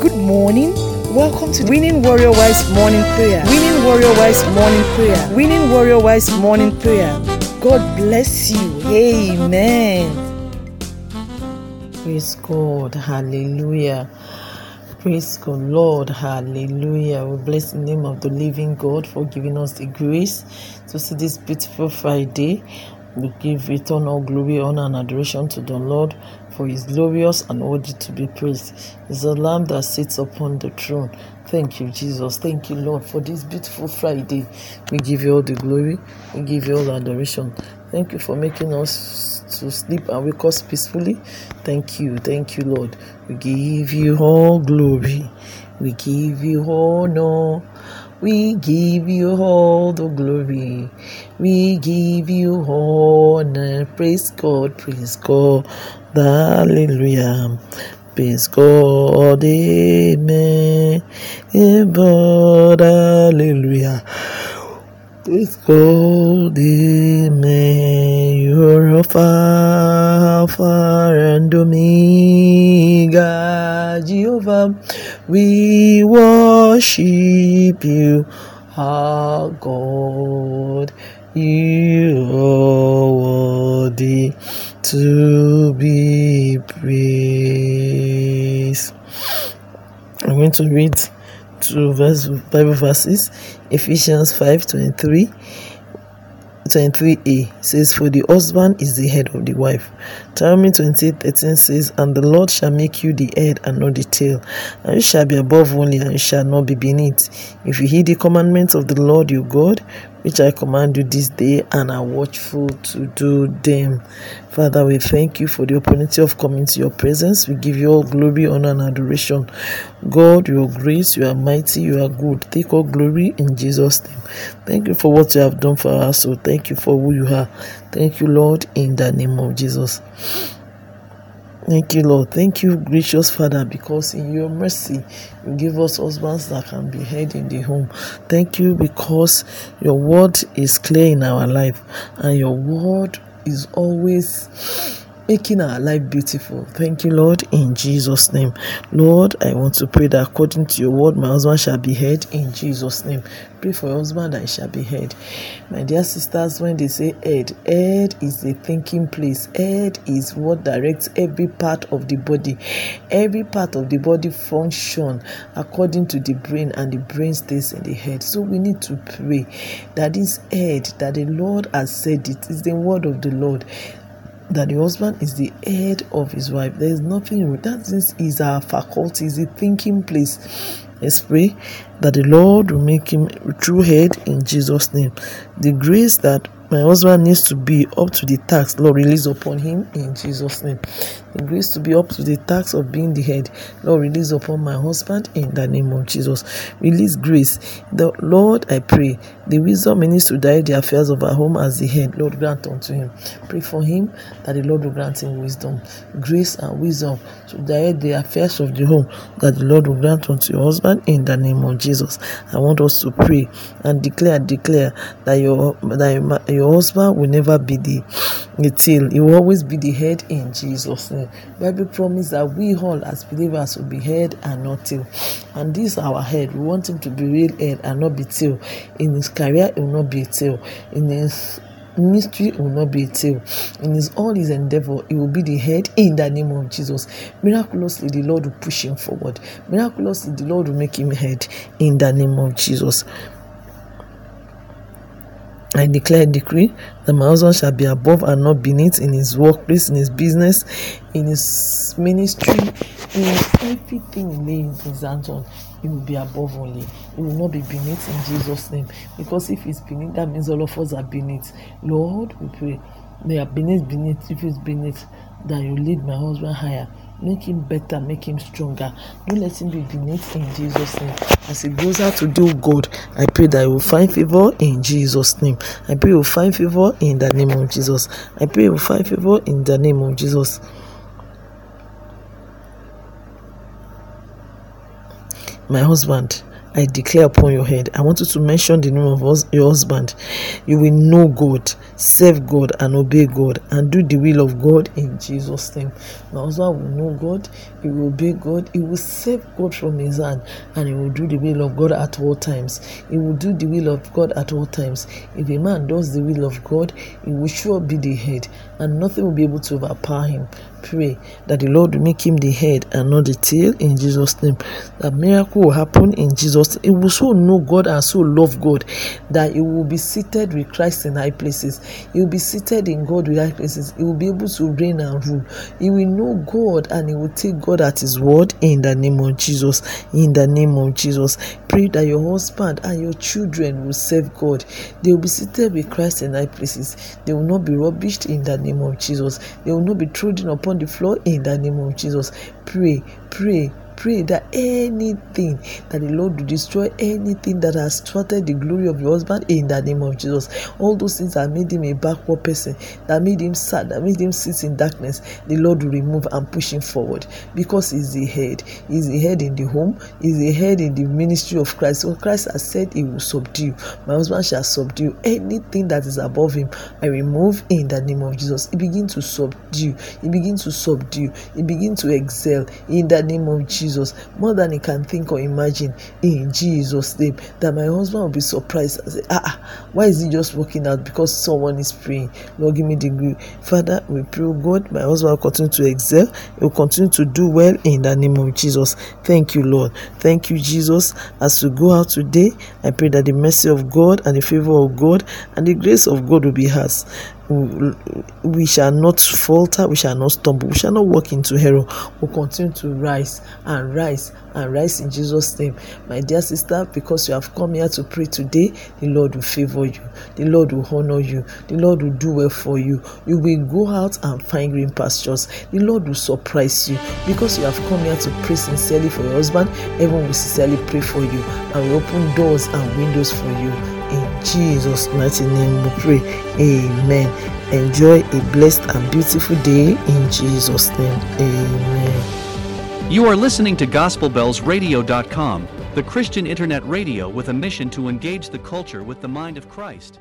Good morning. Welcome to Winning Warrior Wives Morning Prayer. Winning Warrior Wives Morning Prayer. Winning Warrior Wives Morning Prayer. God bless you. Amen. Praise God. Hallelujah. Praise God, Lord. Hallelujah. We bless the name of the living God for giving us the grace to see this beautiful Friday. We give eternal glory, honor, and adoration to the Lord, for He is glorious and worthy to be praised. He's the Lamb that sits upon the throne. Thank you, Jesus. Thank you, Lord, for this beautiful Friday. We give you all the glory. We give you all adoration. Thank you for making us to sleep and wake us peacefully. Thank you. Thank you, Lord. We give you all glory. We give you honor. We give you all the glory. We give you honor. Praise God. Praise God. Hallelujah. Praise God. Amen. Amen. Hallelujah. Praise God. Amen. You're Alpha, and Omega. Jehovah, we worship you, our God. You are worthy to be praised. I'm going to read two verse, Bible verses Ephesians 5 23. 23a says, For the husband is the head of the wife. Deuteronomy 28 13 says, And the Lord shall make you the head and not the tail, and you shall be above only, and you shall not be beneath. If you heed the commandments of the Lord your God, which I command you this day, and are watchful to do them. Father, we thank you for the opportunity of coming to your presence. We give you all glory, honor, and adoration. God, your grace, you are mighty, you are good. Take all glory in Jesus' name. Thank you for what you have done for us. So thank you for who you are. Thank you, Lord, in the name of Jesus. Thank you, Lord. Thank you, gracious Father, because in your mercy you give us husbands that can be head in the home. Thank you because your word is clear in our life and your word is always making our life beautiful. Thank you, Lord, in Jesus' name. Lord, I want to pray that according to your word, my husband shall be heard in Jesus' name. Pray for your husband that he shall be heard. My dear sisters, when they say head, head is the thinking place. Head is what directs every part of the body. Every part of the body function according to the brain, and the brain stays in the head. So we need to pray that this head that the Lord has said it is the word of the Lord that the husband is the head of his wife. There is nothing wrong. That is is our uh, faculty, is a thinking place. Let's pray that the Lord will make him true head in Jesus' name. The grace that my husband needs to be up to the task, Lord, release upon him in Jesus' name. Grace to be up to the task of being the head, Lord, release upon my husband in the name of Jesus. Release grace. The Lord, I pray, the wisdom needs to direct the affairs of our home as the head, Lord, grant unto him. Pray for him that the Lord will grant him wisdom, grace, and wisdom to direct the affairs of the home, that the Lord will grant unto your husband in the name of Jesus. I want us to pray and declare, declare that your that your husband will never be the, the. He will always be the head in Jesus' name. Bible promise that we all as believers will be head and not tail. And this is our head. We want him to be real head and not be tail. In his career, he will not be a tail. In his ministry will not be a tail. In his all his endeavor, he will be the head in the name of Jesus. Miraculously, the Lord will push him forward. Miraculously, the Lord will make him head in the name of Jesus. I declare decree that my husband shall be above and not beneath in his workplace, in his business, in his ministry, in everything he lays his hands on. He will be above only. He will not be beneath in Jesus' name. Because if he's beneath, that means all of us are beneath. Lord, we pray. They are beneath, beneath. If he's beneath, that you lead my husband higher make him better, make him stronger. Don't let him be beneath in Jesus' name. As he goes out to do good, I pray that he will find favor in Jesus' name. I pray he will find favor in the name of Jesus. I pray he will find favor in the name of Jesus. My husband, I declare upon your head. I want you to mention the name of your husband. You will know God, serve God, and obey God, and do the will of God in Jesus' name. My husband will know God, he will obey God, he will save God from his hand, and he will do the will of God at all times. He will do the will of God at all times. If a man does the will of God, he will sure be the head, and nothing will be able to overpower him. Pray that the Lord will make him the head and not the tail in Jesus' name. That miracle will happen in Jesus. It will so know God and so love God that he will be seated with Christ in high places. He will be seated in God with high places. He will be able to reign and rule. He will know God and he will take God at his word in the name of Jesus. In the name of Jesus. Pray that your husband and your children will serve God. They will be seated with Christ in high places. They will not be rubbished in the name of Jesus. They will not be trodden upon the floor in the name of Jesus. Pray, pray, pray that anything that the Lord will destroy anything that has thwarted the glory of your husband in the name of Jesus. All those things that made him a backward person, that made him sad, that made him sit in darkness, the Lord will remove and push him forward because he's the head. He's the head in the home, he's the head in the ministry of Christ. So Christ has said he will subdue. My husband shall subdue anything that is above him. I remove in the name of Jesus. He begins to subdue. He begins to subdue. He begins to excel in the name of Jesus. Jesus more than he can think or imagine in Jesus' name. That my husband will be surprised and say, ah, ah, why is he just working out? Because someone is praying. Lord, give me the glory. Father, we pray, oh God, my husband will continue to excel. He will continue to do well in the name of Jesus. Thank you, Lord. Thank you, Jesus. As we go out today, I pray that the mercy of God and the favor of God and the grace of God will be ours we shall not falter, we shall not stumble, we shall not walk into error. We'll continue to rise and rise and rise in Jesus' name. My dear sister, because you have come here to pray today, the Lord will favor you, the Lord will honor you, the Lord will do well for you. You will go out and find green pastures. The Lord will surprise you because you have come here to pray sincerely for your husband. Everyone will sincerely pray for you and will open doors and windows for you. Jesus' mighty name we pray. Amen. Enjoy a blessed and beautiful day in Jesus' name. Amen. You are listening to GospelBellsRadio.com, the Christian internet radio with a mission to engage the culture with the mind of Christ.